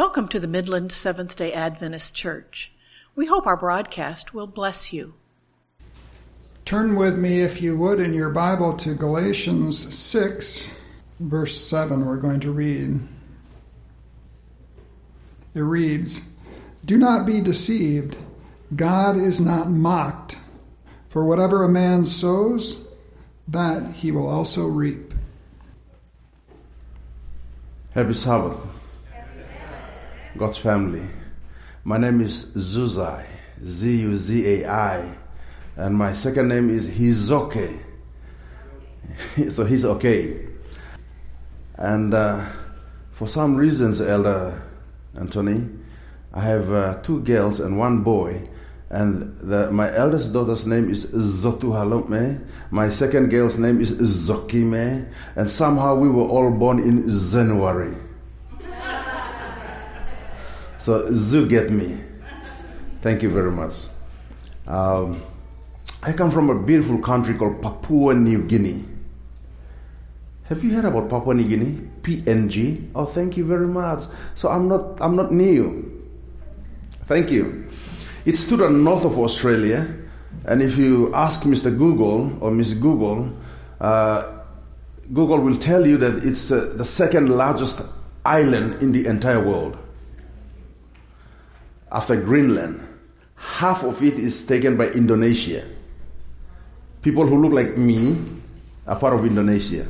Welcome to the Midland Seventh day Adventist Church. We hope our broadcast will bless you. Turn with me, if you would, in your Bible to Galatians 6, verse 7. We're going to read. It reads Do not be deceived. God is not mocked. For whatever a man sows, that he will also reap. Happy Sabbath, God's family. My name is Zuzai, Z U Z A I, and my second name is Hizoke. so he's okay. And uh, for some reasons, Elder Anthony, I have uh, two girls and one boy. And the, my eldest daughter's name is Zotuhalome. My second girl's name is Zokime. And somehow we were all born in January. So Zu get me. Thank you very much. Um, I come from a beautiful country called Papua New Guinea. Have you heard about Papua New Guinea? PNG. Oh, thank you very much. So I'm not I'm not new. Thank you. It's to the north of Australia, and if you ask Mr. Google or Miss Google, uh, Google will tell you that it's uh, the second largest island in the entire world after Greenland. Half of it is taken by Indonesia. People who look like me are part of Indonesia.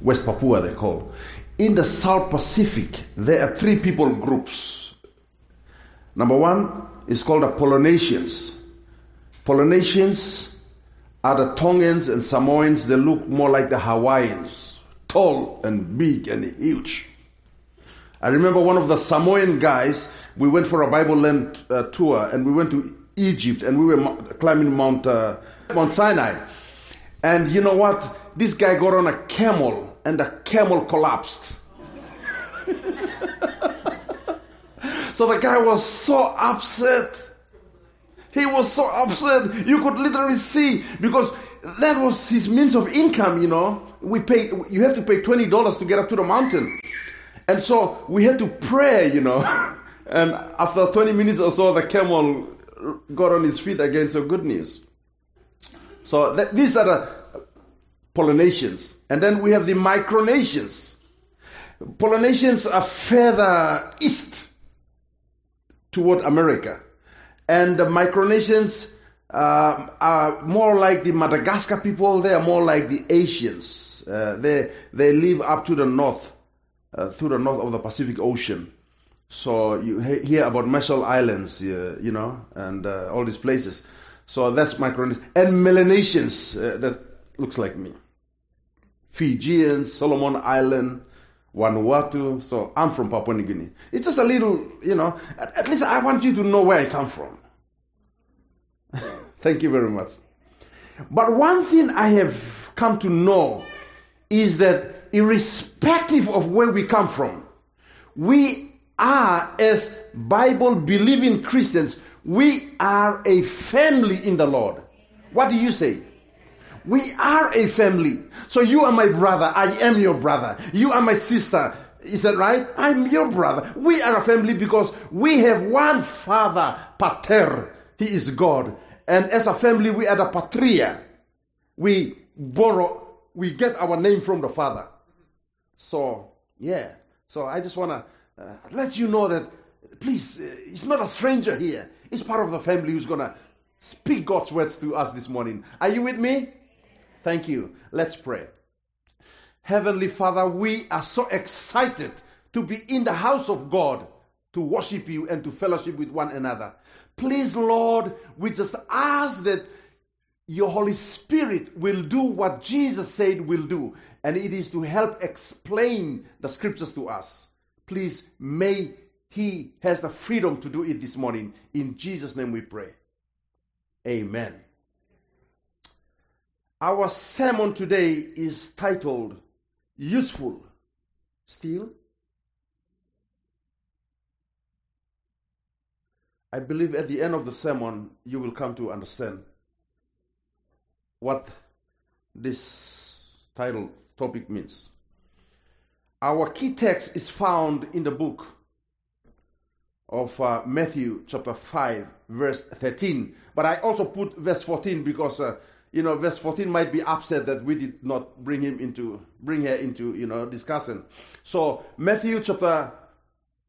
West Papua, they call. In the South Pacific, there are three people groups. Number one is called the Polynesians. Polynesians are the Tongans and Samoans. They look more like the Hawaiians, tall and big and huge. I remember one of the Samoan guys. We went for a Bible land uh, tour, and we went to Egypt, and we were climbing Mount uh, Mount Sinai. And you know what? This guy got on a camel, and the camel collapsed. so the guy was so upset. He was so upset. You could literally see because that was his means of income, you know. We pay you have to pay $20 to get up to the mountain. And so we had to pray, you know. and after 20 minutes or so the camel got on his feet again, so good news. So that, these are the Polynesians. And then we have the Micronesians. Polynesians are further east toward America. And the Micronesians uh, are more like the Madagascar people, they are more like the Asians. Uh, they, they live up to the north, uh, through the north of the Pacific Ocean. So you hear about Marshall Islands, you know, and uh, all these places. So that's Micronesians. And Melanesians, uh, that looks like me. Fijians, Solomon Island, Vanuatu. So I'm from Papua New Guinea. It's just a little, you know, at, at least I want you to know where I come from. Thank you very much. But one thing I have come to know is that irrespective of where we come from, we are, as Bible believing Christians, we are a family in the Lord. What do you say? We are a family. So you are my brother. I am your brother. You are my sister. Is that right? I'm your brother. We are a family because we have one father, Pater. He is God. And as a family, we are the patria. We borrow, we get our name from the father. So, yeah. So I just want to uh, let you know that, please, uh, he's not a stranger here. He's part of the family who's going to speak God's words to us this morning. Are you with me? Thank you. Let's pray. Heavenly Father, we are so excited to be in the house of God to worship you and to fellowship with one another. Please, Lord, we just ask that your Holy Spirit will do what Jesus said will do, and it is to help explain the scriptures to us. Please, may He has the freedom to do it this morning. In Jesus' name we pray. Amen. Our sermon today is titled Useful Still. I believe at the end of the sermon you will come to understand what this title topic means. Our key text is found in the book of uh, Matthew chapter 5, verse 13. But I also put verse 14 because, uh, you know, verse 14 might be upset that we did not bring him into, bring her into, you know, discussion. So Matthew chapter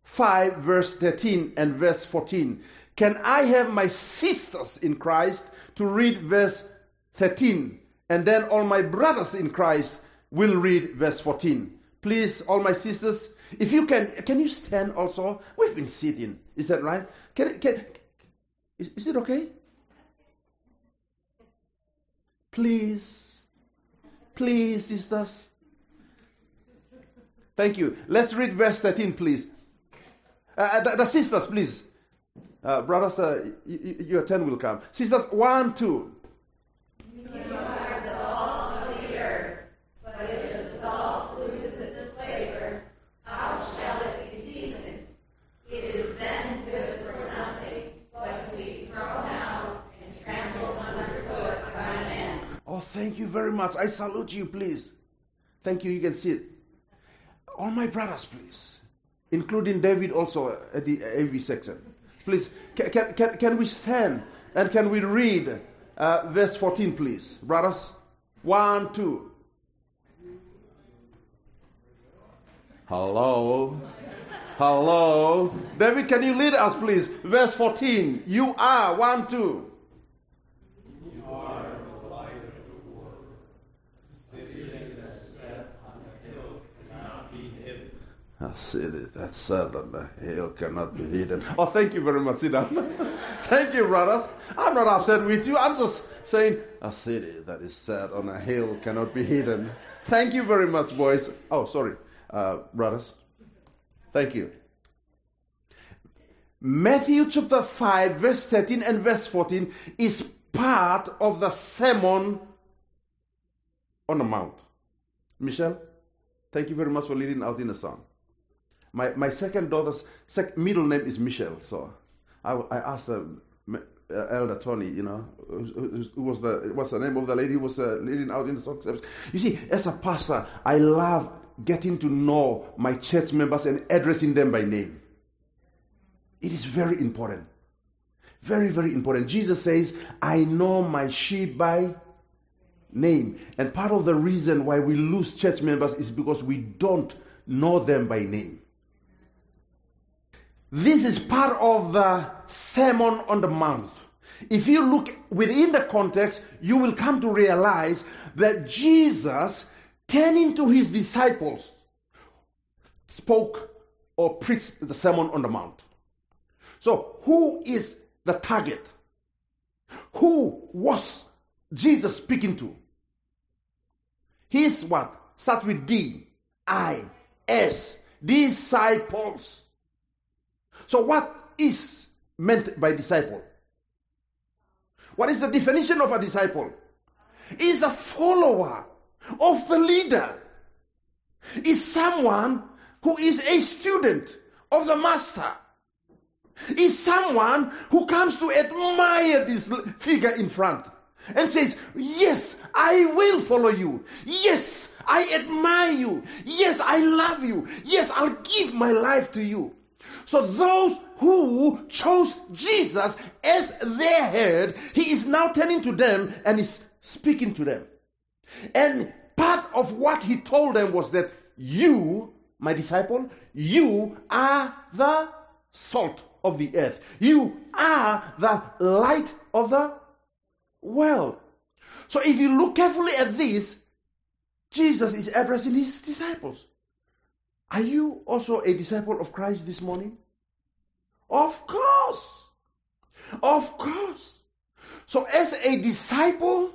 5, verse 13 and verse 14. Can I have my sisters in Christ to read verse 13? And then all my brothers in Christ will read verse 14. Please, all my sisters, if you can, can you stand also? We've been sitting. Is that right? Can, can, is, is it okay? Please, please, sisters. Thank you. Let's read verse 13, please. Uh, uh the, the, sisters, please. Uh, brothers, uh, y- y- your turn will come. Sisters, one, two. Very much. I salute you, please. Thank you. You can see it. All my brothers, please, including David also at the AV section. Please, can, can, can, can we stand and can we read uh, verse 14, please? Brothers, one, two. Hello. Hello. David, can you lead us, please? Verse 14. You are, one, two. City that's said on the hill cannot be hidden. Oh, thank you very much. Sit down. thank you, brothers. I'm not upset with you. I'm just saying a city that is set on a hill cannot be hidden. Thank you very much, boys. Oh, sorry, uh, brothers. Thank you. Matthew chapter 5, verse 13 and verse 14 is part of the Sermon on the Mount. Michelle, thank you very much for leading out in the song. My, my second daughter's sec- middle name is Michelle, so I, I asked the uh, elder Tony, you know, who, was the what's the name of the lady who was uh, leading out in the song service. You see, as a pastor, I love getting to know my church members and addressing them by name. It is very important. Very, very important. Jesus says, I know my sheep by name. And part of the reason why we lose church members is because we don't know them by name. This is part of the Sermon on the Mount. If you look within the context, you will come to realize that Jesus, turning to his disciples, spoke or preached the Sermon on the Mount. So, who is the target? Who was Jesus speaking to? He's what? Starts with D, I, S, disciples. So, what is meant by disciple? What is the definition of a disciple? Is a follower of the leader. Is someone who is a student of the master. Is someone who comes to admire this figure in front and says, Yes, I will follow you. Yes, I admire you. Yes, I love you. Yes, I'll give my life to you. So those who chose Jesus as their head, he is now turning to them and is speaking to them. And part of what he told them was that you, my disciple, you are the salt of the earth. You are the light of the world. So if you look carefully at this, Jesus is addressing his disciples. Are you also a disciple of Christ this morning? Of course. Of course. So, as a disciple,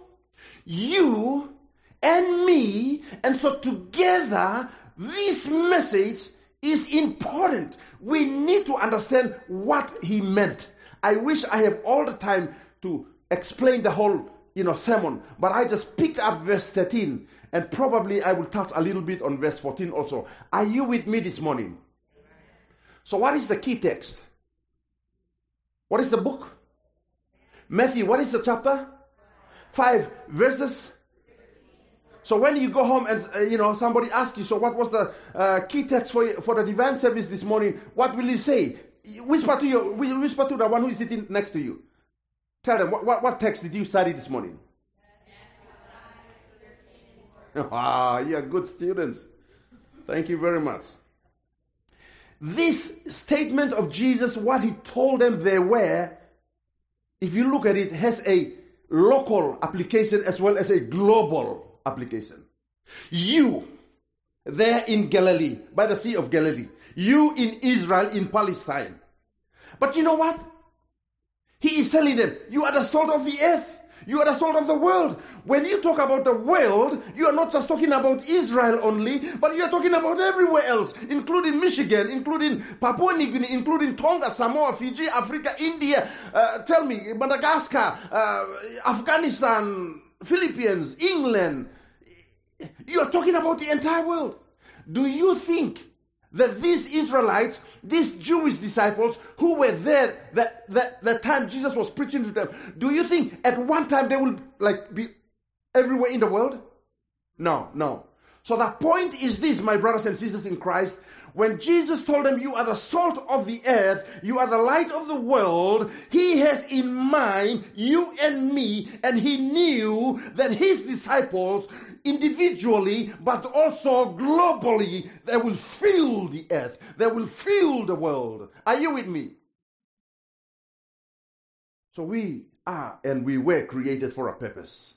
you and me, and so together, this message is important. We need to understand what he meant. I wish I have all the time to explain the whole you know sermon, but I just picked up verse 13 and probably I will touch a little bit on verse 14 also. Are you with me this morning? So, what is the key text? What is the book? Matthew, what is the chapter? Five verses. So when you go home and uh, you know somebody asks you, so what was the uh, key text for for the divine service this morning? What will you say? Whisper to you, whisper to the one who is sitting next to you. Tell them, what, what, what text did you study this morning? Ah, you're good students. Thank you very much. This statement of Jesus, what he told them they were, if you look at it, has a local application as well as a global application. You, there in Galilee, by the Sea of Galilee, you in Israel, in Palestine. But you know what? He is telling them, You are the salt of the earth. You are the salt of the world. When you talk about the world, you are not just talking about Israel only, but you are talking about everywhere else, including Michigan, including Papua New Guinea, including Tonga, Samoa, Fiji, Africa, India. Uh, tell me, Madagascar, uh, Afghanistan, Philippines, England. You are talking about the entire world. Do you think that these Israelites, these Jewish disciples who were there that, that, that time Jesus was preaching to them, do you think at one time they will like be everywhere in the world? No, no. So the point is this, my brothers and sisters in Christ. When Jesus told them, You are the salt of the earth, you are the light of the world, He has in mind you and me, and He knew that His disciples individually, but also globally, they will fill the earth, they will fill the world. Are you with me? So we are and we were created for a purpose.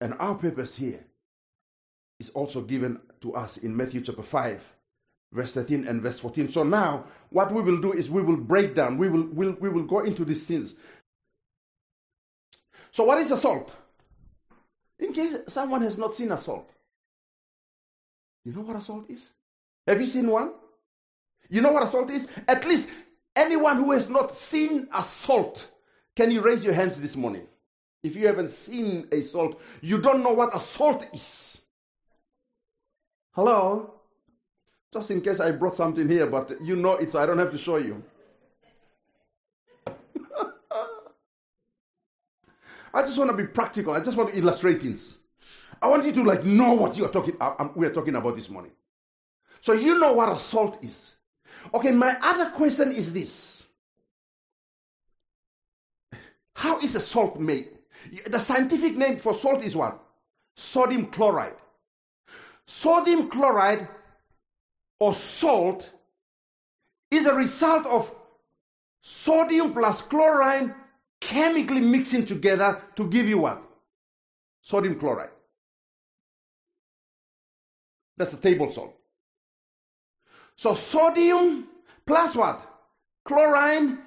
And our purpose here is also given to us in Matthew chapter 5, verse 13 and verse 14. So now, what we will do is we will break down, we will, we'll, we will go into these things. So, what is the salt? In case someone has not seen assault. You know what assault is? Have you seen one? You know what assault is? At least anyone who has not seen assault, can you raise your hands this morning? If you haven't seen assault, you don't know what assault is. Hello? Just in case I brought something here, but you know it, so I don't have to show you. I just want to be practical. I just want to illustrate things. I want you to like know what you are talking. Uh, um, we are talking about this morning. So you know what a salt is. Okay. My other question is this: How is a salt made? The scientific name for salt is what? Sodium chloride. Sodium chloride or salt is a result of sodium plus chlorine chemically mixing together to give you what? Sodium chloride. That's a table salt. So sodium plus what? Chlorine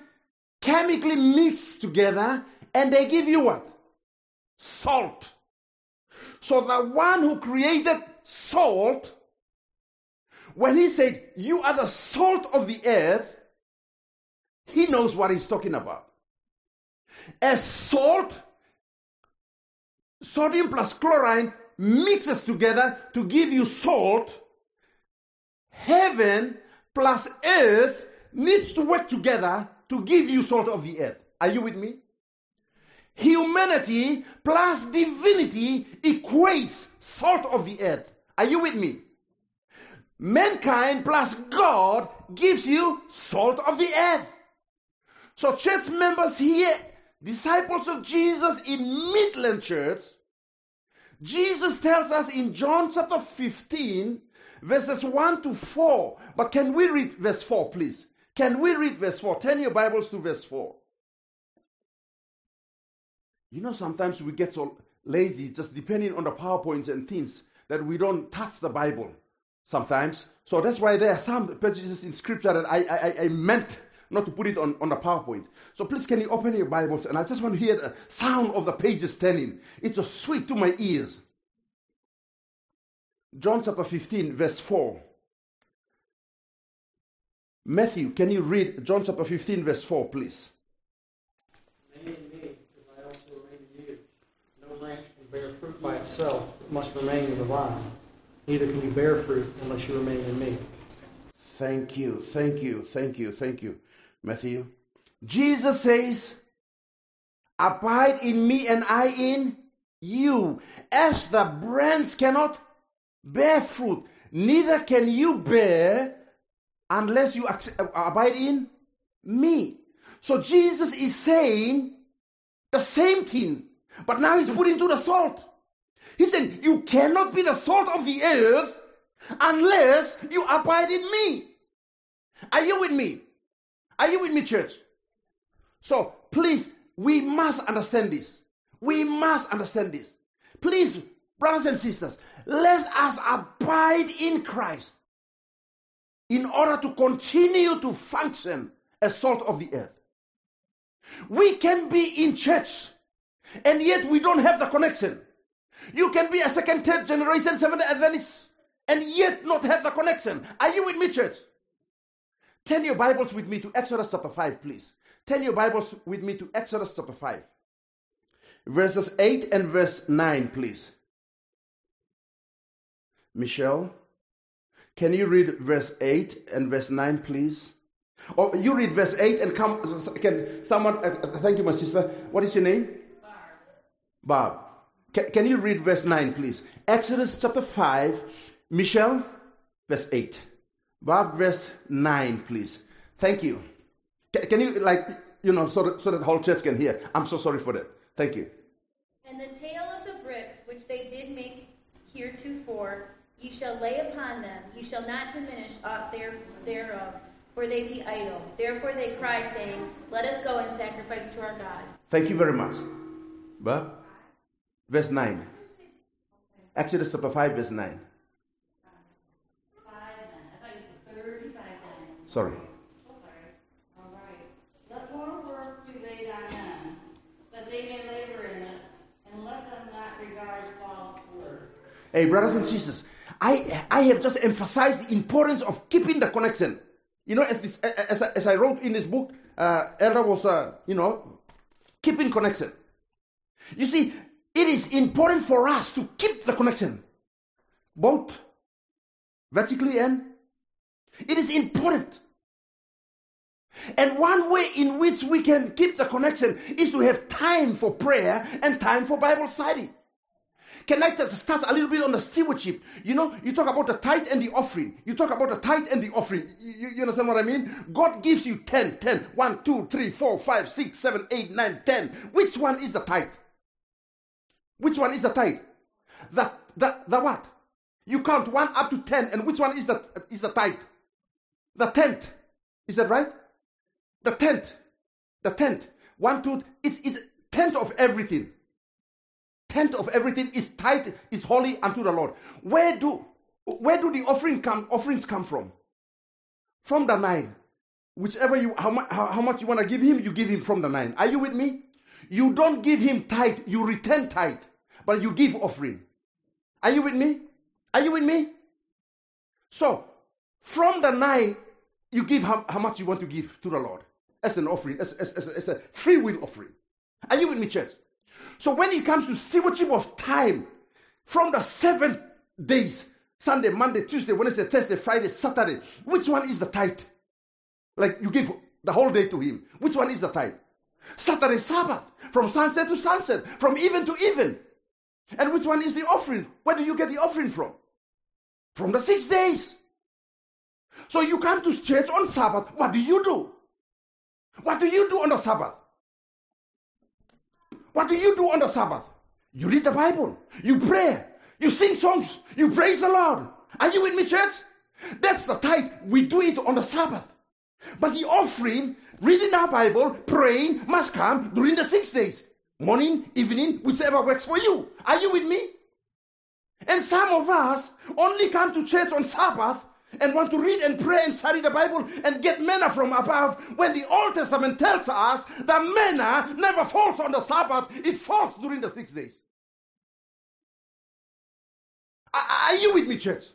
chemically mixed together and they give you what? Salt. So the one who created salt, when he said, You are the salt of the earth, he knows what he's talking about as salt, sodium plus chlorine mixes together to give you salt, heaven plus earth needs to work together to give you salt of the earth. Are you with me? Humanity plus divinity equates salt of the earth. Are you with me? Mankind plus God gives you salt of the earth. So, church members here disciples of Jesus in Midland Church, Jesus tells us in John chapter 15, verses 1 to 4. But can we read verse 4, please? Can we read verse 4? Turn your Bibles to verse 4. You know, sometimes we get so lazy, just depending on the PowerPoints and things, that we don't touch the Bible sometimes. So that's why there are some passages in Scripture that I, I, I meant not to put it on, on the PowerPoint. So please, can you open your Bibles? And I just want to hear the sound of the pages turning. It's so sweet to my ears. John chapter 15, verse 4. Matthew, can you read John chapter 15, verse 4, please? Remain in me, because I also remain in you. No branch can bear fruit by itself, it must remain in the vine. Neither can you bear fruit unless you remain in me. Thank you, thank you, thank you, thank you. Matthew. Jesus says, Abide in me and I in you. As the branch cannot bear fruit, neither can you bear unless you uh, abide in me. So Jesus is saying the same thing, but now he's putting to the salt. He said, You cannot be the salt of the earth unless you abide in me. Are you with me? Are you with me, church? So please, we must understand this. We must understand this. Please, brothers and sisters, let us abide in Christ in order to continue to function as salt of the earth. We can be in church and yet we don't have the connection. You can be a second, third generation Seventh Adventist and yet not have the connection. Are you with me, church? Turn your Bibles with me to Exodus chapter 5, please. Turn your Bibles with me to Exodus chapter 5, verses 8 and verse 9, please. Michelle, can you read verse 8 and verse 9, please? Or you read verse 8 and come. Can someone, uh, thank you, my sister. What is your name? Barb. Barb. Can, can you read verse 9, please? Exodus chapter 5, Michelle, verse 8. Barb, verse 9, please. Thank you. Can, can you, like, you know, so that, so that the whole church can hear? I'm so sorry for that. Thank you. And the tale of the bricks which they did make heretofore, you shall lay upon them. You shall not diminish aught there, thereof, for they be idle. Therefore they cry, saying, Let us go and sacrifice to our God. Thank you very much. Barb, verse 9. Exodus chapter 5, verse 9. Sorry. Sorry. All right. Let more work they may labor in it, and let them not regard false work. Hey, brothers and sisters, I, I have just emphasized the importance of keeping the connection. You know, as, this, as, as I wrote in this book, uh, Elder was, uh, you know, keeping connection. You see, it is important for us to keep the connection, both vertically and it is important. And one way in which we can keep the connection is to have time for prayer and time for Bible study. Can I just start a little bit on the stewardship? You know, you talk about the tithe and the offering. You talk about the tithe and the offering. You, you understand what I mean? God gives you 10, 10, 1, 2, 3, 4, 5, 6, 7, 8, 9, 10. Which one is the tithe? Which one is the tithe? The, the, the what? You count 1 up to 10, and which one is the, is the tithe? The tenth. Is that right? The tenth. The tenth. One, two, it's, it's tenth of everything. Tenth of everything is tithe, is holy unto the Lord. Where do where do the offering come offerings come from? From the nine. Whichever you how much how, how much you want to give him, you give him from the nine. Are you with me? You don't give him tithe, you return tithe, but you give offering. Are you with me? Are you with me? So from the nine, you give how, how much you want to give to the Lord as an offering, as, as, as, as a free will offering. Are you with me, church? So when it comes to stewardship of time, from the seven days, Sunday, Monday, Tuesday, Wednesday, Thursday, Friday, Saturday, which one is the tithe? Like you give the whole day to him. Which one is the tithe? Saturday, Sabbath, from sunset to sunset, from even to even. And which one is the offering? Where do you get the offering from? From the six days. So you come to church on Sabbath. What do you do? What do you do on the Sabbath? What do you do on the Sabbath? You read the Bible. You pray. You sing songs. You praise the Lord. Are you with me, church? That's the tithe. We do it on the Sabbath. But the offering, reading our Bible, praying, must come during the six days. Morning, evening, whichever works for you. Are you with me? And some of us only come to church on Sabbath and want to read and pray and study the Bible and get manna from above when the Old Testament tells us that manna never falls on the Sabbath, it falls during the six days. Are you with me, church?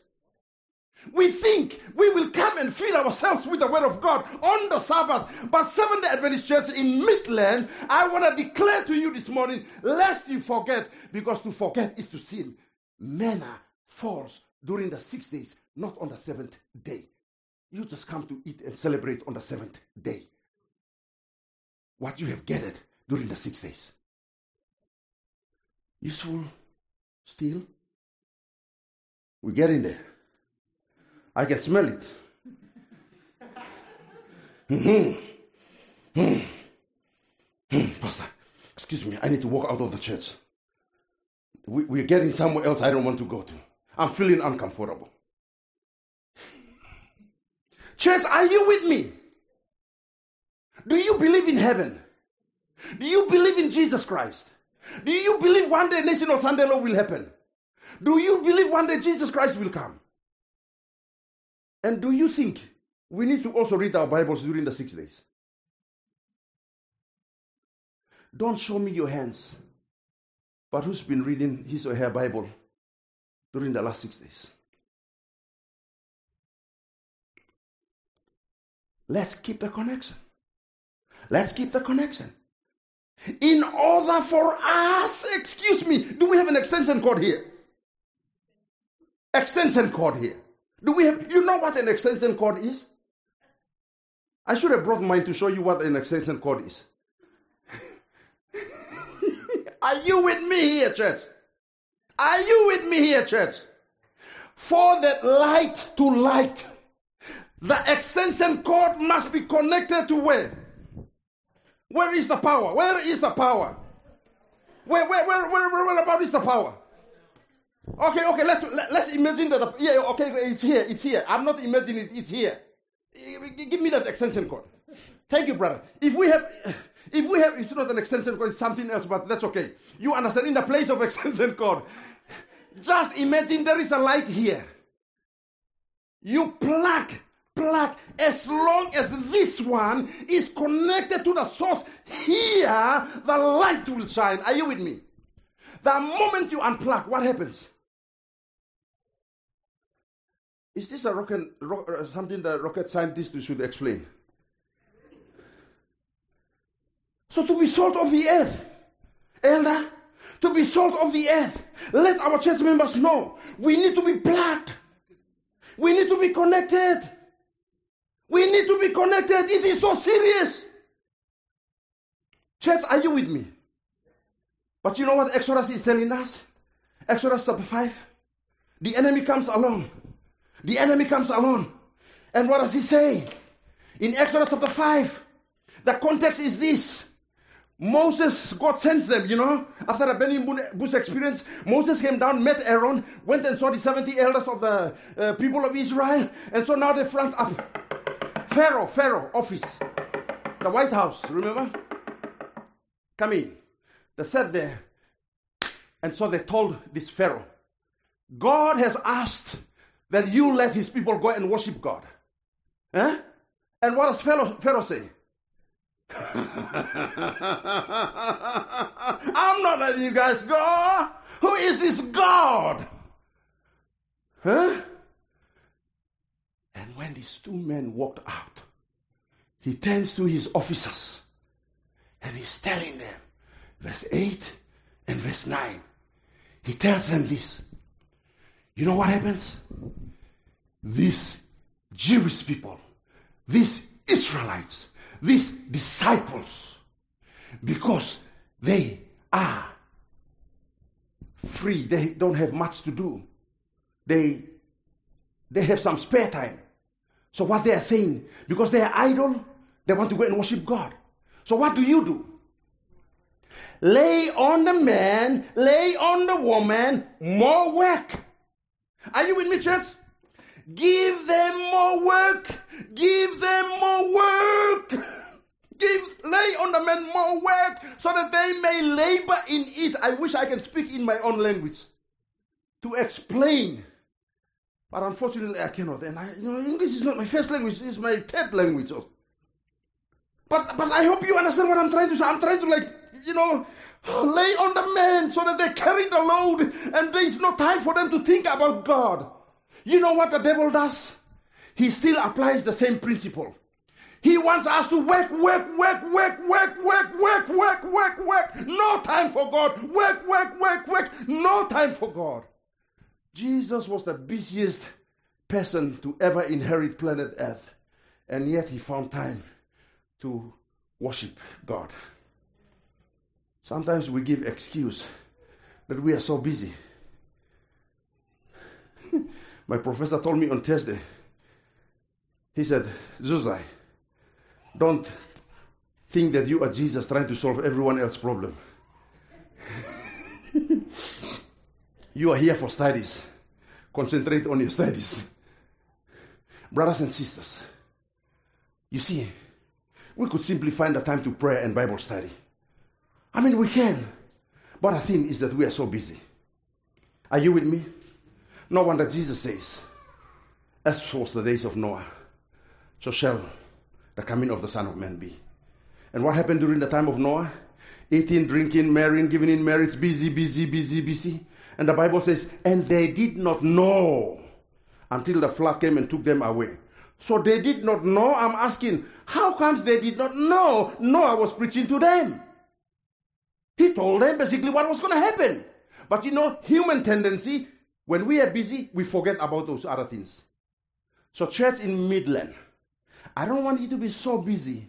We think we will come and fill ourselves with the Word of God on the Sabbath. But Seventh day Adventist Church in Midland, I want to declare to you this morning, lest you forget, because to forget is to sin. Manna falls during the six days, not on the seventh day. You just come to eat and celebrate on the seventh day. What you have gathered during the six days. Useful still? We get in there. I can smell it. Mm-hmm. Pastor, excuse me, I need to walk out of the church. We, we're getting somewhere else I don't want to go to. I'm feeling uncomfortable. Church, are you with me? Do you believe in heaven? Do you believe in Jesus Christ? Do you believe one day National Sunday Law will happen? Do you believe one day Jesus Christ will come? And do you think we need to also read our Bibles during the six days? Don't show me your hands, but who's been reading his or her Bible during the last six days? Let's keep the connection. Let's keep the connection. In order for us, excuse me, do we have an extension cord here? Extension cord here. Do we have, you know what an extension cord is? I should have brought mine to show you what an extension cord is. Are you with me here, church? Are you with me here, church? For that light to light, the extension cord must be connected to where? Where is the power? Where is the power? Where, where, where, where, where, about is the power? Okay, okay, let's let, let's imagine that. The, yeah, okay, it's here, it's here. I'm not imagining it, it's here. Give me that extension cord. Thank you, brother. If we have, if we have, it's not an extension cord, it's something else, but that's okay. You understand? In the place of extension cord, just imagine there is a light here. You plug, plug. As long as this one is connected to the source, here the light will shine. Are you with me? The moment you unplug, what happens? Is this a rocket, ro- uh, something that rocket scientists should explain? So to be salt of the earth, elder, to be salt of the earth, let our church members know we need to be plugged. We need to be connected. We need to be connected. It is so serious. Church, are you with me? But you know what Exodus is telling us? Exodus chapter 5. The enemy comes along. The enemy comes along. And what does he say? In Exodus chapter 5, the context is this. Moses, God sends them, you know, after the burning bush experience, Moses came down, met Aaron, went and saw the 70 elders of the uh, people of Israel, and so now they front up. Pharaoh, Pharaoh, office, the White House, remember? Come in. They sat there, and so they told this Pharaoh, God has asked that you let his people go and worship God. Eh? And what does Pharaoh, Pharaoh say? I'm not letting you guys go. Who is this God? Huh? When these two men walked out, he turns to his officers and he's telling them, verse 8 and verse 9. He tells them this. You know what happens? These Jewish people, these Israelites, these disciples, because they are free, they don't have much to do. They they have some spare time. So what they are saying, because they are idle, they want to go and worship God. So what do you do? Lay on the man, lay on the woman more work. Are you with me, church? Give them more work. Give them more work. Give, lay on the men more work so that they may labor in it. I wish I can speak in my own language to explain. But unfortunately, I cannot. And I, you know, English is not my first language, it's my third language. But, but I hope you understand what I'm trying to say. I'm trying to, like, you know, lay on the men so that they carry the load and there is no time for them to think about God. You know what the devil does? He still applies the same principle. He wants us to work, work, work, work, work, work, work, work, work, work. No time for God. Work, work, work, work. No time for God. Jesus was the busiest person to ever inherit planet Earth, and yet he found time to worship God. Sometimes we give excuse that we are so busy. My professor told me on Thursday, he said, Zuzai, don't think that you are Jesus trying to solve everyone else's problem. you are here for studies. Concentrate on your studies. Brothers and sisters, you see, we could simply find the time to pray and Bible study. I mean, we can. But the thing is that we are so busy. Are you with me? No wonder Jesus says, as was the days of Noah, so shall the coming of the Son of Man be. And what happened during the time of Noah? Eating, drinking, marrying, giving in marriage, busy, busy, busy, busy. And the Bible says, and they did not know until the flood came and took them away. So they did not know. I'm asking, how comes they did not know Noah was preaching to them? He told them basically what was going to happen. But you know, human tendency, when we are busy, we forget about those other things. So, church in Midland, I don't want you to be so busy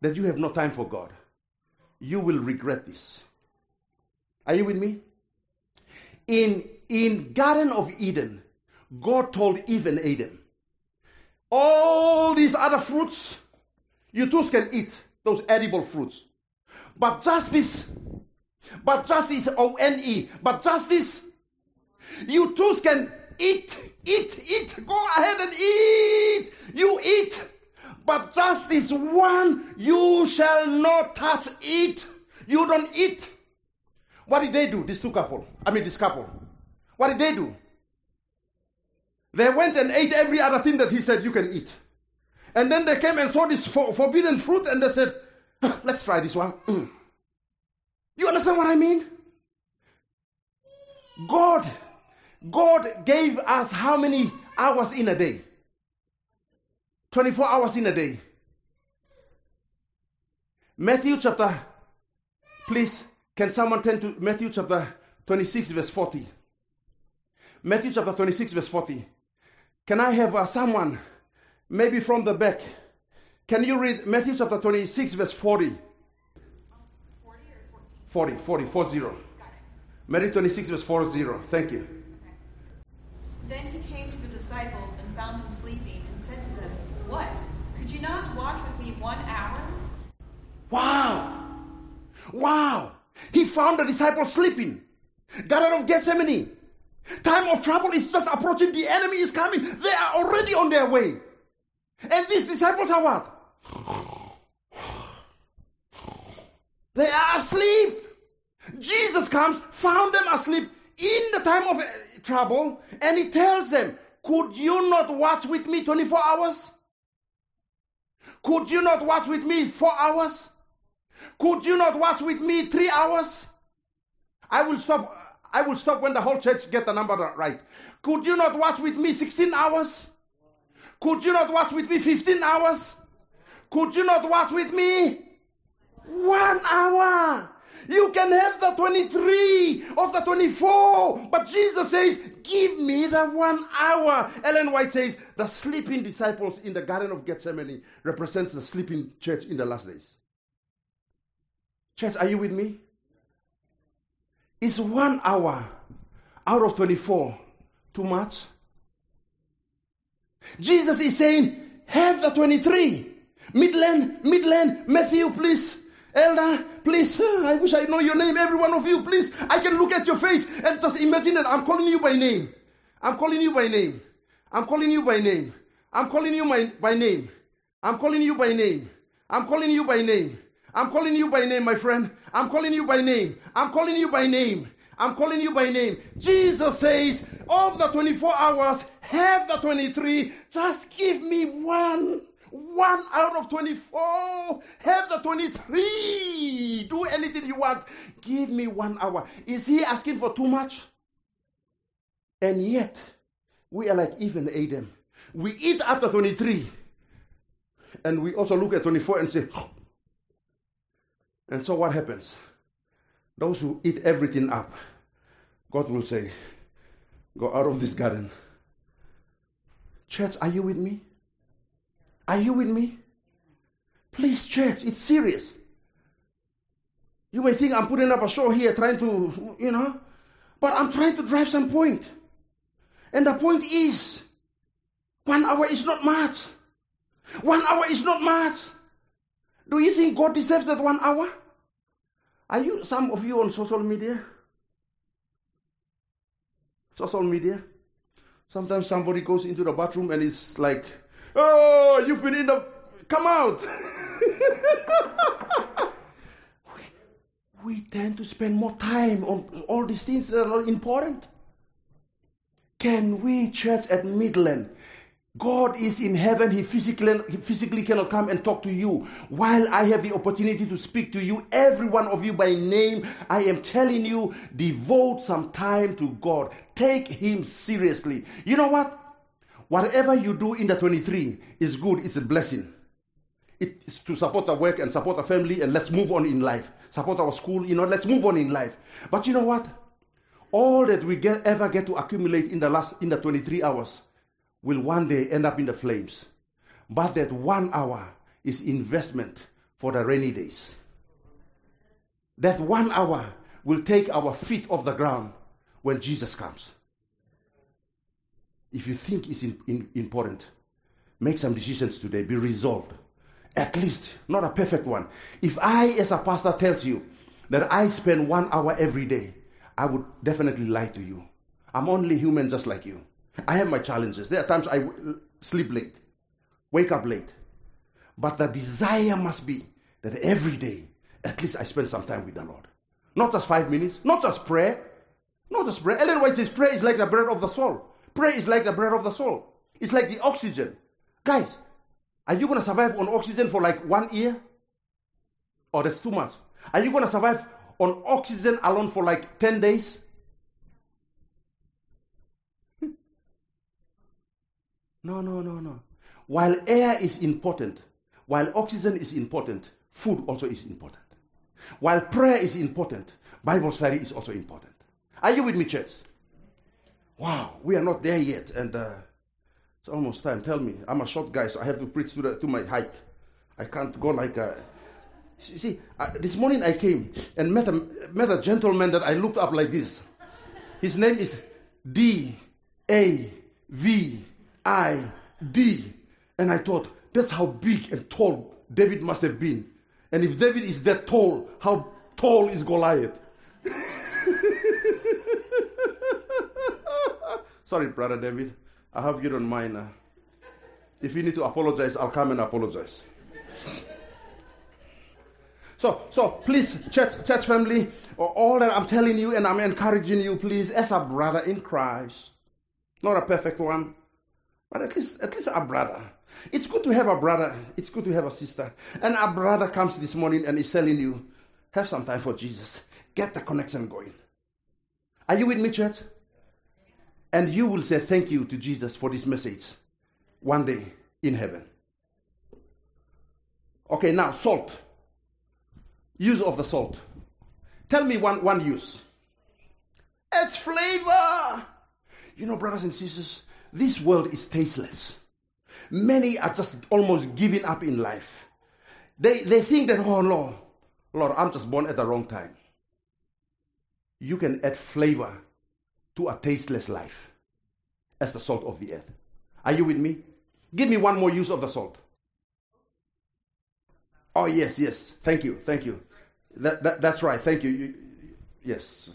that you have no time for God. You will regret this. Are you with me? In, in Garden of Eden, God told Eve and Adam, all these other fruits, you too can eat those edible fruits. But just this, but just this, O N E, but just this, you too can eat, eat, eat. Go ahead and eat. You eat. But just this one, you shall not touch it. You don't eat. What did they do, these two couple? I mean, this couple. What did they do? They went and ate every other thing that he said you can eat. And then they came and saw this for, forbidden fruit and they said, let's try this one. Mm. You understand what I mean? God, God gave us how many hours in a day? 24 hours in a day. Matthew chapter, please, can someone turn to Matthew chapter 26, verse 40? Matthew chapter 26, verse 40. Can I have uh, someone, maybe from the back? Can you read Matthew chapter 26, verse 40? 40, 40, 40. Matthew 26, verse 40. Thank you. Then he came to the disciples and found them sleeping and said to them, What? Could you not watch with me one hour? Wow! Wow! He found the disciples sleeping. Garden of Gethsemane. Time of trouble is just approaching. The enemy is coming. They are already on their way. And these disciples are what? They are asleep. Jesus comes, found them asleep in the time of uh, trouble, and he tells them, Could you not watch with me 24 hours? Could you not watch with me four hours? Could you not watch with me three hours? I will stop. I will stop when the whole church get the number right. Could you not watch with me 16 hours? Could you not watch with me 15 hours? Could you not watch with me one hour? You can have the 23 of the 24. But Jesus says, Give me the one hour. Ellen White says, The sleeping disciples in the Garden of Gethsemane represents the sleeping church in the last days. Church, are you with me? Is one hour out of 24 too much? Jesus is saying, Have the 23. Midland, Midland, Matthew, please. Elder, please, I wish I know your name, every one of you, please. I can look at your face and just imagine that I'm calling you by name. I'm calling you by name. I'm calling you by name. I'm calling you by, by name. I'm calling you by name. I'm calling you by name. I'm calling you by name, my friend. I'm calling you by name. I'm calling you by name. I'm calling you by name. Jesus says, of the 24 hours, have the 23. Just give me one. One out of 24. Have the 23. Do anything you want. Give me one hour. Is he asking for too much? And yet, we are like even Adam. We eat after 23. And we also look at 24 and say. And so what happens? Those who eat everything up, God will say, Go out of this garden. Church, are you with me? Are you with me? Please, church, it's serious. You may think I'm putting up a show here trying to, you know, but I'm trying to drive some point. And the point is, one hour is not much. One hour is not much. Do you think God deserves that one hour? Are you some of you on social media? Social media? Sometimes somebody goes into the bathroom and it's like, oh, you've been in the. Come out! we, we tend to spend more time on all these things that are not important. Can we, church at Midland, God is in heaven. He physically, he physically cannot come and talk to you. While I have the opportunity to speak to you, every one of you by name, I am telling you, devote some time to God. Take Him seriously. You know what? Whatever you do in the 23 is good, it's a blessing. It's to support our work and support our family, and let's move on in life. Support our school, you know, let's move on in life. But you know what? All that we get, ever get to accumulate in the last in the 23 hours will one day end up in the flames. But that one hour is investment for the rainy days. That one hour will take our feet off the ground when Jesus comes. If you think it's in, in, important, make some decisions today. Be resolved. At least, not a perfect one. If I, as a pastor, tells you that I spend one hour every day, I would definitely lie to you. I'm only human just like you. I have my challenges. There are times I sleep late, wake up late. But the desire must be that every day, at least I spend some time with the Lord. Not just five minutes, not just prayer, not just prayer. Ellen White says prayer is like the bread of the soul. Prayer is like the bread of the soul. It's like the oxygen. Guys, are you going to survive on oxygen for like one year? Or oh, that's too much. Are you going to survive on oxygen alone for like 10 days? No, no, no, no. While air is important, while oxygen is important, food also is important. While prayer is important, Bible study is also important. Are you with me, church? Wow, we are not there yet, and uh, it's almost time. Tell me, I'm a short guy, so I have to preach to, the, to my height. I can't go like a. See, uh, this morning I came and met a, met a gentleman that I looked up like this. His name is D A V I D. And I thought, that's how big and tall David must have been. And if David is that tall, how tall is Goliath? Sorry, brother David. I hope you don't mind. Uh, if you need to apologize, I'll come and apologize. So, so please, church, church family, all that I'm telling you and I'm encouraging you, please, as a brother in Christ, not a perfect one, but at least, at least a brother. It's good to have a brother. It's good to have a sister. And a brother comes this morning and is telling you, have some time for Jesus. Get the connection going. Are you with me, church? And you will say thank you to Jesus for this message one day in heaven. Okay, now salt. Use of the salt. Tell me one, one use. It's flavor. You know, brothers and sisters, this world is tasteless. Many are just almost giving up in life. They, they think that, oh Lord, Lord, I'm just born at the wrong time. You can add flavor to a tasteless life as the salt of the earth. Are you with me? Give me one more use of the salt. Oh, yes, yes. Thank you. Thank you. That, that, that's right. Thank you. you yes.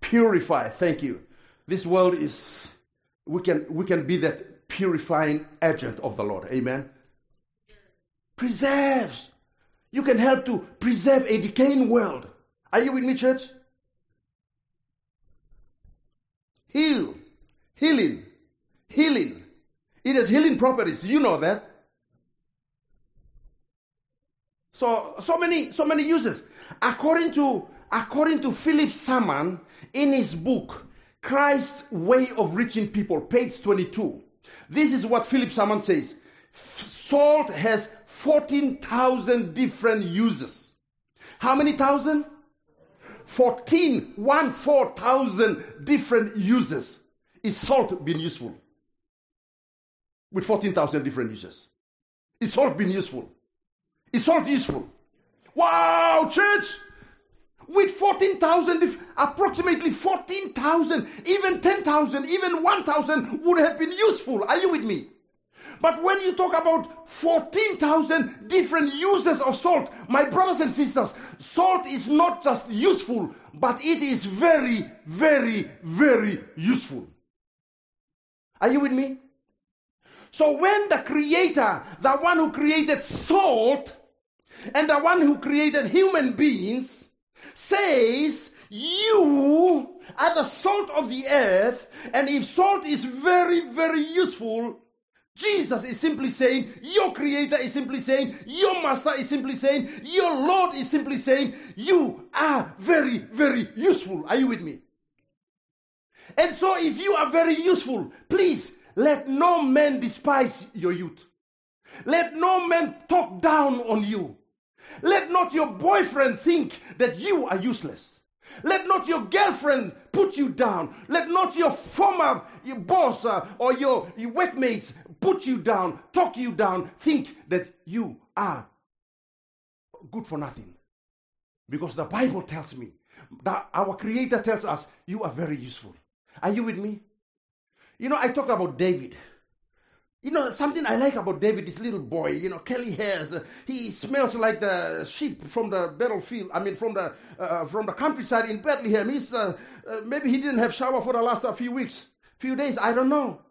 Purify. Purify. Thank you. This world is, we can, we can be that purifying agent of the Lord. Amen. Preserves. You can help to preserve a decaying world. Are you with me, church? Heal. Healing. Healing. It has healing properties. You know that. So, so many, so many uses. According to, according to Philip Samaan in his book, Christ's way of reaching people, page 22. This is what Philip Samaan says. Salt has 14,000 different uses. How many thousand? 14, one, 4,000 different uses. Is salt been useful? With 14,000 different uses. Is salt been useful? Is salt useful? Wow, church! With 14,000, approximately 14,000, even 10,000, even 1,000 would have been useful. Are you with me? But when you talk about 14,000 different uses of salt, my brothers and sisters, salt is not just useful, but it is very, very, very useful. Are you with me? So when the creator, the one who created salt, and the one who created human beings, says, You are the salt of the earth, and if salt is very, very useful, Jesus is simply saying, Your Creator is simply saying, Your Master is simply saying, Your Lord is simply saying, You are very, very useful. Are you with me? And so, if you are very useful, please let no man despise your youth. Let no man talk down on you. Let not your boyfriend think that you are useless. Let not your girlfriend put you down. Let not your former boss uh, or your, your workmates put you down, talk you down, think that you are good for nothing. Because the Bible tells me that our Creator tells us you are very useful. Are you with me? You know, I talked about David. You know, something I like about David, this little boy, you know, curly hairs. Uh, he smells like the sheep from the battlefield. I mean, from the uh, from the countryside in Bethlehem. He's uh, uh maybe he didn't have shower for the last uh, few weeks, few days. I don't know.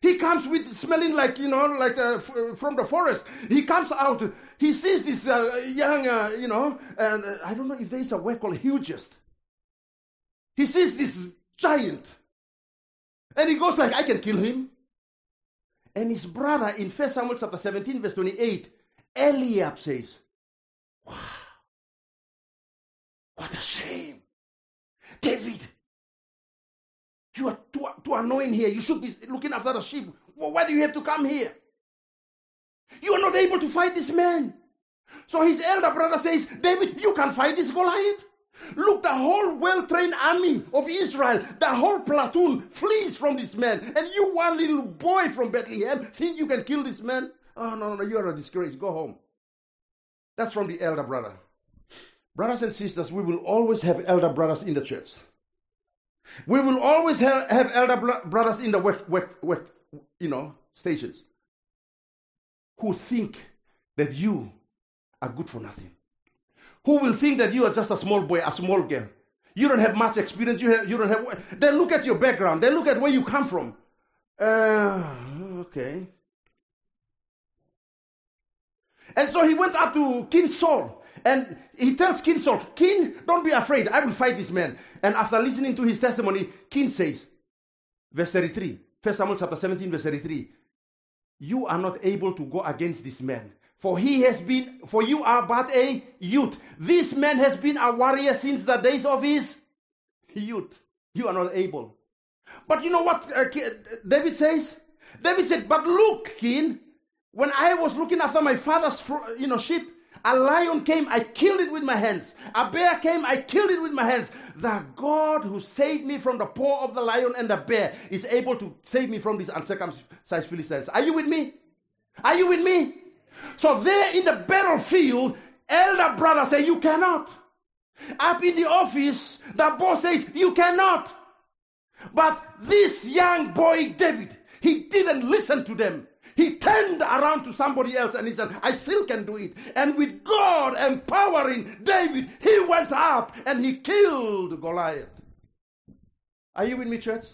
He comes with smelling like you know, like uh, f- from the forest. He comes out. He sees this young, you know, and I don't know if there is a word called hugest. He sees this giant, and he goes like, "I can kill him." And his brother in 1 Samuel chapter 17, verse 28, Eliab says, Wow, what a shame. David, you are too, too annoying here. You should be looking after the sheep. why do you have to come here? You are not able to fight this man. So his elder brother says, David, you can fight this Goliath. Look, the whole well trained army of Israel, the whole platoon flees from this man. And you, one little boy from Bethlehem, think you can kill this man? Oh, no, no, you're a disgrace. Go home. That's from the elder brother. Brothers and sisters, we will always have elder brothers in the church. We will always have, have elder brothers in the work, work, work, you know, stations who think that you are good for nothing who will think that you are just a small boy, a small girl. You don't have much experience. You, have, you don't have. They look at your background. They look at where you come from. Uh, okay. And so he went up to King Saul and he tells King Saul, King, don't be afraid. I will fight this man. And after listening to his testimony, King says, verse 33, 1 Samuel chapter 17, verse 33, you are not able to go against this man for he has been, for you are but a youth. This man has been a warrior since the days of his youth. You are not able. But you know what uh, David says? David said, But look, king, when I was looking after my father's you know, sheep, a lion came, I killed it with my hands. A bear came, I killed it with my hands. The God who saved me from the paw of the lion and the bear is able to save me from these uncircumcised Philistines. Are you with me? Are you with me? So there in the battlefield, elder brother say, you cannot. Up in the office, the boss says, you cannot. But this young boy, David, he didn't listen to them. He turned around to somebody else and he said, I still can do it. And with God empowering David, he went up and he killed Goliath. Are you with me, church?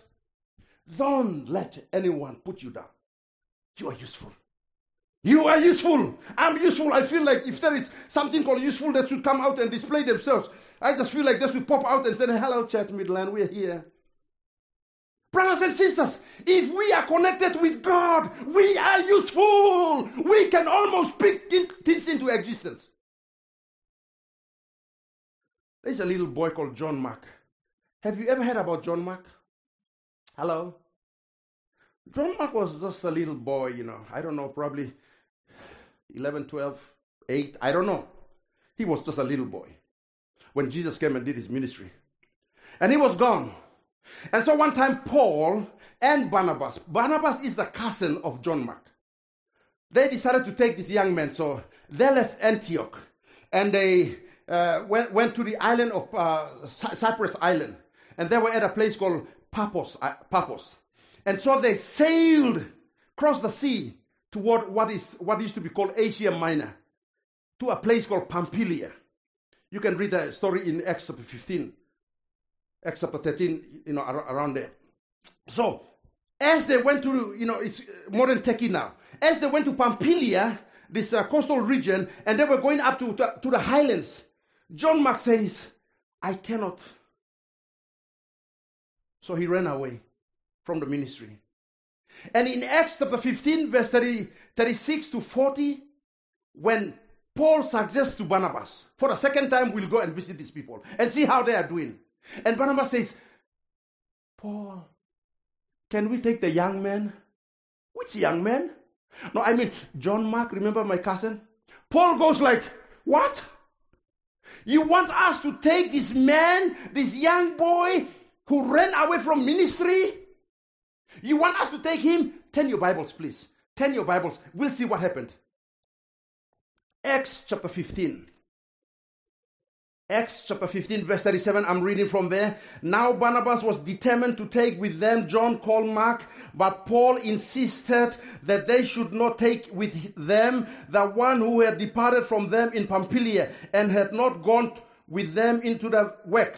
Don't let anyone put you down. You are useful. You are useful. I'm useful. I feel like if there is something called useful that should come out and display themselves, I just feel like they should pop out and say, Hello, Church Midland, we're here. Brothers and sisters, if we are connected with God, we are useful. We can almost speak things into existence. There's a little boy called John Mark. Have you ever heard about John Mark? Hello? John Mark was just a little boy, you know. I don't know, probably 11, 12, 8, I don't know. He was just a little boy when Jesus came and did his ministry. And he was gone. And so one time, Paul and Barnabas, Barnabas is the cousin of John Mark, they decided to take this young man. So they left Antioch and they uh, went, went to the island of uh, Cyprus Island. And they were at a place called Papos, uh, Paphos. And so they sailed across the sea toward what is what used to be called Asia Minor, to a place called Pamphylia. You can read the story in Acts chapter 15, Acts chapter 13, you know, around there. So, as they went to, you know, it's modern Turkey now. As they went to Pamphylia, this uh, coastal region, and they were going up to, to, to the highlands, John Mark says, I cannot. So he ran away from the ministry. And in Acts chapter 15, verse 30, 36 to 40, when Paul suggests to Barnabas, for the second time, we'll go and visit these people and see how they are doing. And Barnabas says, Paul, can we take the young man? Which young man? No, I mean, John Mark, remember my cousin? Paul goes like, What? You want us to take this man, this young boy who ran away from ministry? You want us to take him? Turn your Bibles, please. Turn your Bibles. We'll see what happened. Acts chapter 15. Acts chapter 15, verse 37, I'm reading from there. Now Barnabas was determined to take with them John called Mark, but Paul insisted that they should not take with them the one who had departed from them in Pamphylia and had not gone with them into the work.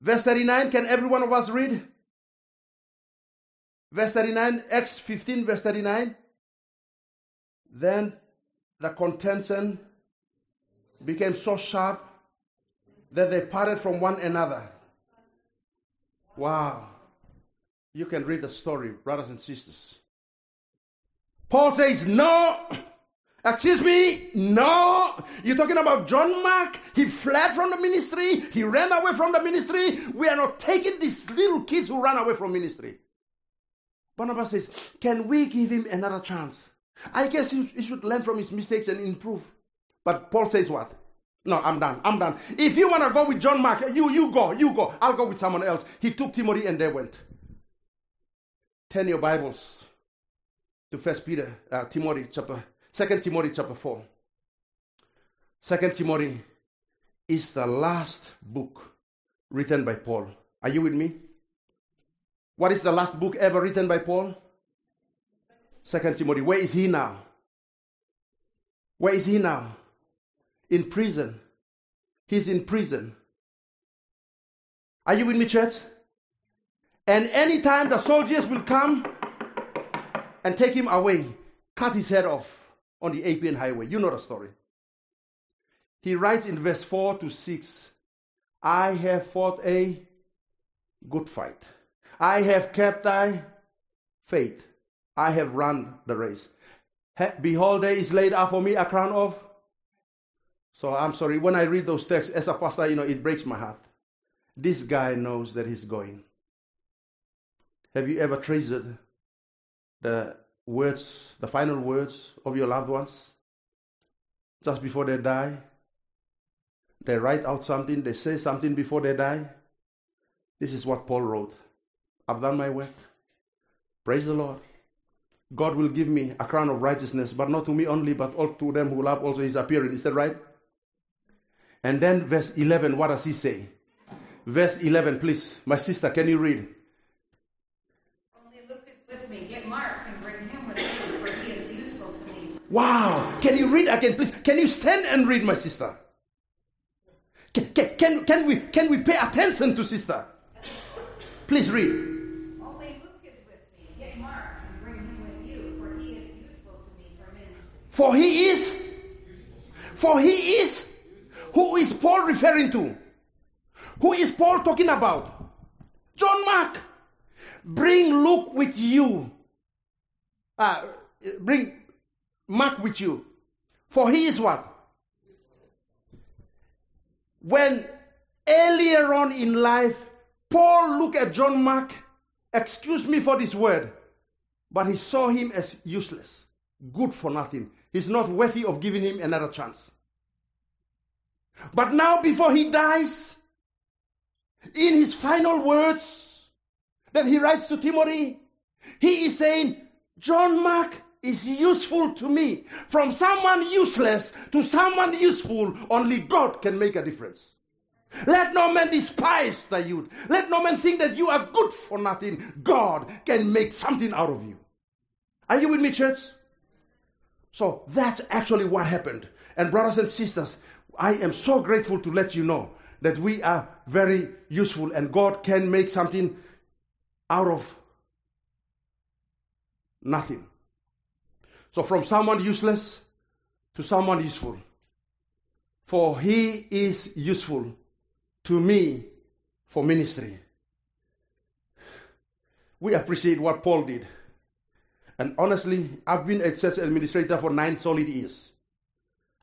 Verse 39, can every one of us read? Verse 39, Acts 15, verse 39. Then the contention became so sharp that they parted from one another. Wow. You can read the story, brothers and sisters. Paul says, No, excuse me, no. You're talking about John Mark. He fled from the ministry, he ran away from the ministry. We are not taking these little kids who ran away from ministry. Barnabas says, Can we give him another chance? I guess he, should learn from his mistakes and improve. But Paul says, What? No, I'm done. I'm done. If you want to go with John Mark, you you go, you go. I'll go with someone else. He took Timothy and they went. Turn your Bibles to First Peter, uh, Timothy chapter, Second Timothy chapter four. Second Timothy is the last book written by Paul. Are you with me? What is the last book ever written by Paul? Second Timothy. Where is he now? Where is he now? In prison. He's in prison. Are you with me, church? And anytime the soldiers will come and take him away, cut his head off on the Appian Highway. You know the story. He writes in verse 4 to 6 I have fought a good fight. I have kept thy faith. I have run the race. Behold, there is laid up for me a crown of. So I'm sorry, when I read those texts as a pastor, you know, it breaks my heart. This guy knows that he's going. Have you ever treasured the words, the final words of your loved ones? Just before they die? They write out something, they say something before they die. This is what Paul wrote. I've done my work. Praise the Lord. God will give me a crown of righteousness, but not to me only, but all to them who love also his appearing. Is that right? And then verse 11, what does he say? Verse 11, please. My sister, can you read? Only Luke is with me. Get Mark and bring him with you, for he is useful to me. Wow. Can you read again, please? Can you stand and read, my sister? Can, can, can, can we, can we pay attention to sister? Please read. Only Luke is with me. Get Mark and bring him with you, for he is useful to me for ministry. For he is. For he is. Who is Paul referring to? Who is Paul talking about? John Mark. Bring Luke with you. Uh, bring Mark with you. For he is what? When earlier on in life, Paul looked at John Mark, excuse me for this word, but he saw him as useless, good for nothing. He's not worthy of giving him another chance. But now, before he dies, in his final words that he writes to Timothy, he is saying, John Mark is useful to me. From someone useless to someone useful, only God can make a difference. Let no man despise the youth. Let no man think that you are good for nothing. God can make something out of you. Are you with me, church? So that's actually what happened. And, brothers and sisters, I am so grateful to let you know that we are very useful and God can make something out of nothing. So, from someone useless to someone useful. For he is useful to me for ministry. We appreciate what Paul did. And honestly, I've been a church administrator for nine solid years.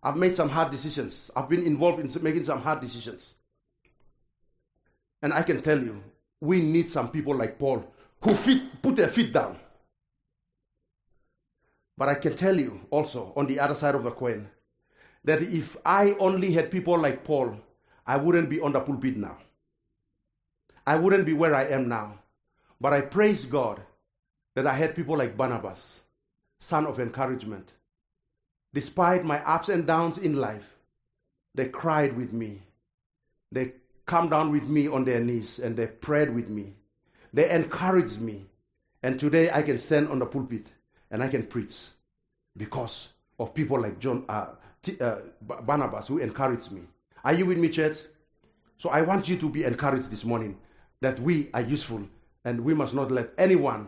I've made some hard decisions. I've been involved in making some hard decisions. And I can tell you, we need some people like Paul who fit, put their feet down. But I can tell you also, on the other side of the coin, that if I only had people like Paul, I wouldn't be on the pulpit now. I wouldn't be where I am now. But I praise God that I had people like Barnabas, son of encouragement. Despite my ups and downs in life, they cried with me. They come down with me on their knees and they prayed with me. They encouraged me. And today I can stand on the pulpit and I can preach because of people like John uh, T, uh, Barnabas who encouraged me. Are you with me, church? So I want you to be encouraged this morning that we are useful and we must not let anyone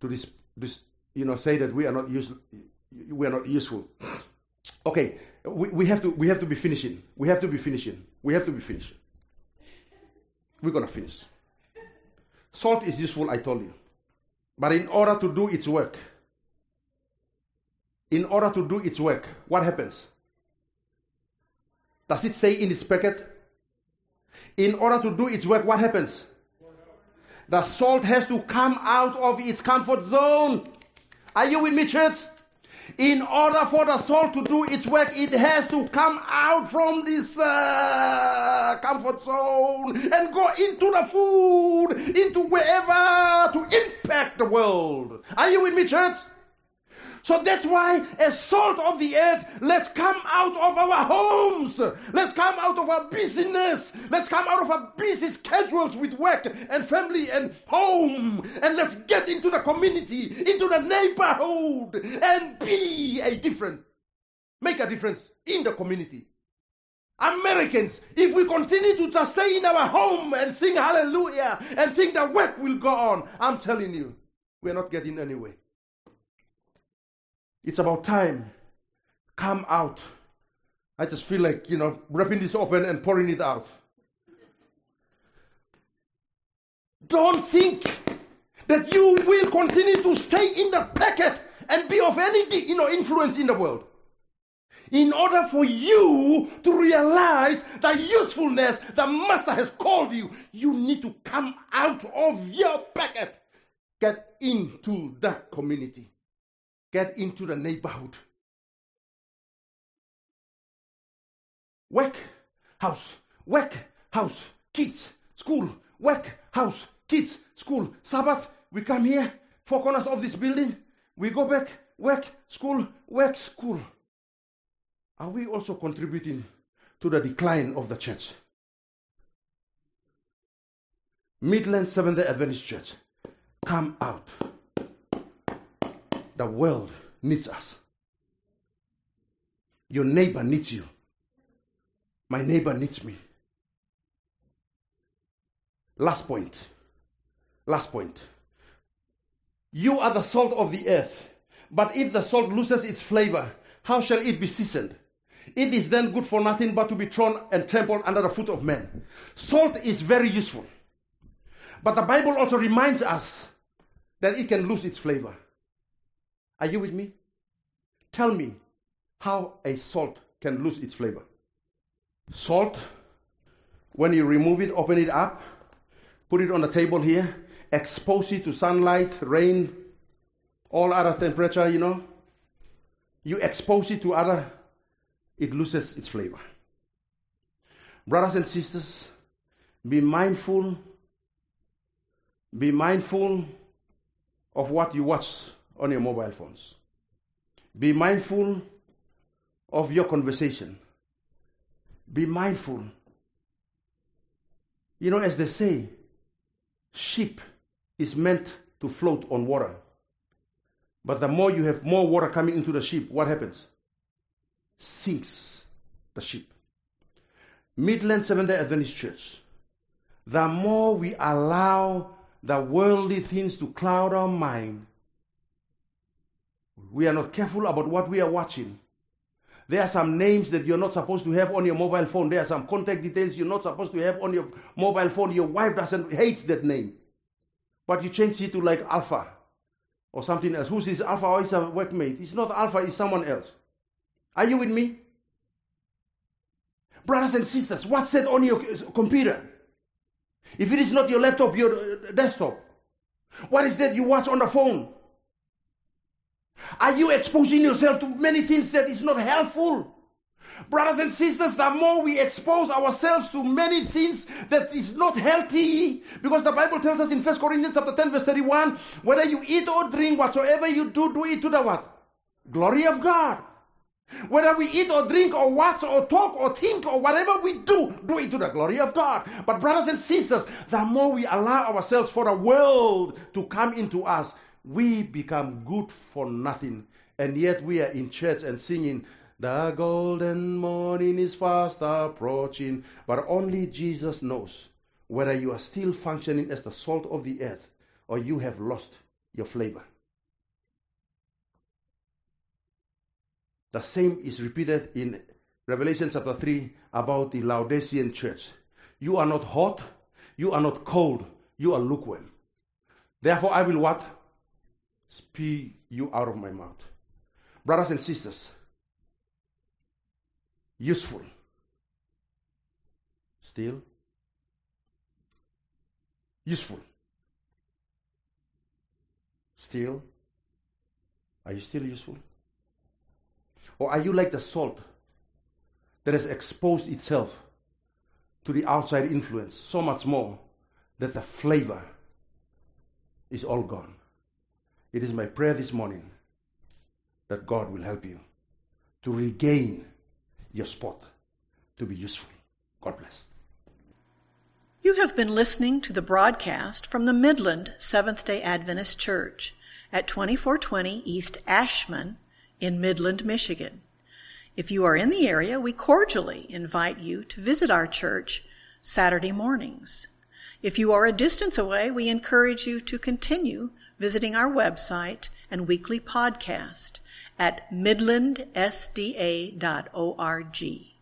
to this, this you know, say that we are not useful. We are not useful. Okay, we, we have to we have to be finishing. We have to be finishing. We have to be finishing. We're gonna finish. Salt is useful, I told you. But in order to do its work, in order to do its work, what happens? Does it say in its packet? In order to do its work, what happens? The salt has to come out of its comfort zone. Are you with me, church? In order for the salt to do its work, it has to come out from this uh, comfort zone and go into the food, into wherever to impact the world. Are you with me, church? So that's why, as salt of the earth, let's come out of our homes. Let's come out of our busyness. Let's come out of our busy schedules with work and family and home. And let's get into the community, into the neighborhood, and be a difference. Make a difference in the community. Americans, if we continue to just stay in our home and sing hallelujah and think the work will go on, I'm telling you, we're not getting anywhere. It's about time. Come out. I just feel like, you know, ripping this open and pouring it out. Don't think that you will continue to stay in the packet and be of any you know, influence in the world. In order for you to realize the usefulness the Master has called you, you need to come out of your packet. Get into that community get into the neighborhood. Work, house, work, house, kids, school, work, house, kids, school. Sabbath, we come here, four corners of this building, we go back, work, school, work, school. Are we also contributing to the decline of the church? Midland Seventh day Adventist Church, come out. The world needs us. Your neighbor needs you. My neighbor needs me. Last point. Last point. You are the salt of the earth. But if the salt loses its flavor, how shall it be seasoned? It is then good for nothing but to be thrown and trampled under the foot of men. Salt is very useful. But the Bible also reminds us that it can lose its flavor. Are you with me? Tell me how a salt can lose its flavor. Salt, when you remove it, open it up, put it on the table here, expose it to sunlight, rain, all other temperature, you know. You expose it to other, it loses its flavor. Brothers and sisters, be mindful, be mindful of what you watch on your mobile phones. Be mindful of your conversation. Be mindful. You know, as they say, ship is meant to float on water. But the more you have more water coming into the ship, what happens? Sinks the ship. Midland Seventh day Adventist Church, the more we allow the worldly things to cloud our mind, we are not careful about what we are watching. There are some names that you're not supposed to have on your mobile phone. There are some contact details you're not supposed to have on your mobile phone. Your wife doesn't hates that name. But you change it to like Alpha or something else. Who's this Alpha? Oh, it's a workmate. It's not Alpha, it's someone else. Are you with me? Brothers and sisters, what's that on your computer? If it is not your laptop, your desktop, what is that you watch on the phone? Are you exposing yourself to many things that is not helpful? Brothers and sisters, the more we expose ourselves to many things that is not healthy, because the Bible tells us in 1 Corinthians chapter 10, verse 31, whether you eat or drink, whatsoever you do, do it to the what? Glory of God. Whether we eat or drink or watch or talk or think or whatever we do, do it to the glory of God. But, brothers and sisters, the more we allow ourselves for the world to come into us, we become good for nothing. And yet we are in church and singing, The golden morning is fast approaching. But only Jesus knows whether you are still functioning as the salt of the earth or you have lost your flavor. The same is repeated in Revelation chapter 3 about the Laodicean church. You are not hot, you are not cold, you are lukewarm. Therefore, I will what? Spew you out of my mouth. Brothers and sisters, useful. Still? Useful. Still? Are you still useful? Or are you like the salt that has exposed itself to the outside influence so much more that the flavor is all gone? It is my prayer this morning that God will help you to regain your spot to be useful. God bless. You have been listening to the broadcast from the Midland Seventh day Adventist Church at 2420 East Ashman in Midland, Michigan. If you are in the area, we cordially invite you to visit our church Saturday mornings. If you are a distance away, we encourage you to continue visiting our website and weekly podcast at midlandsda.org.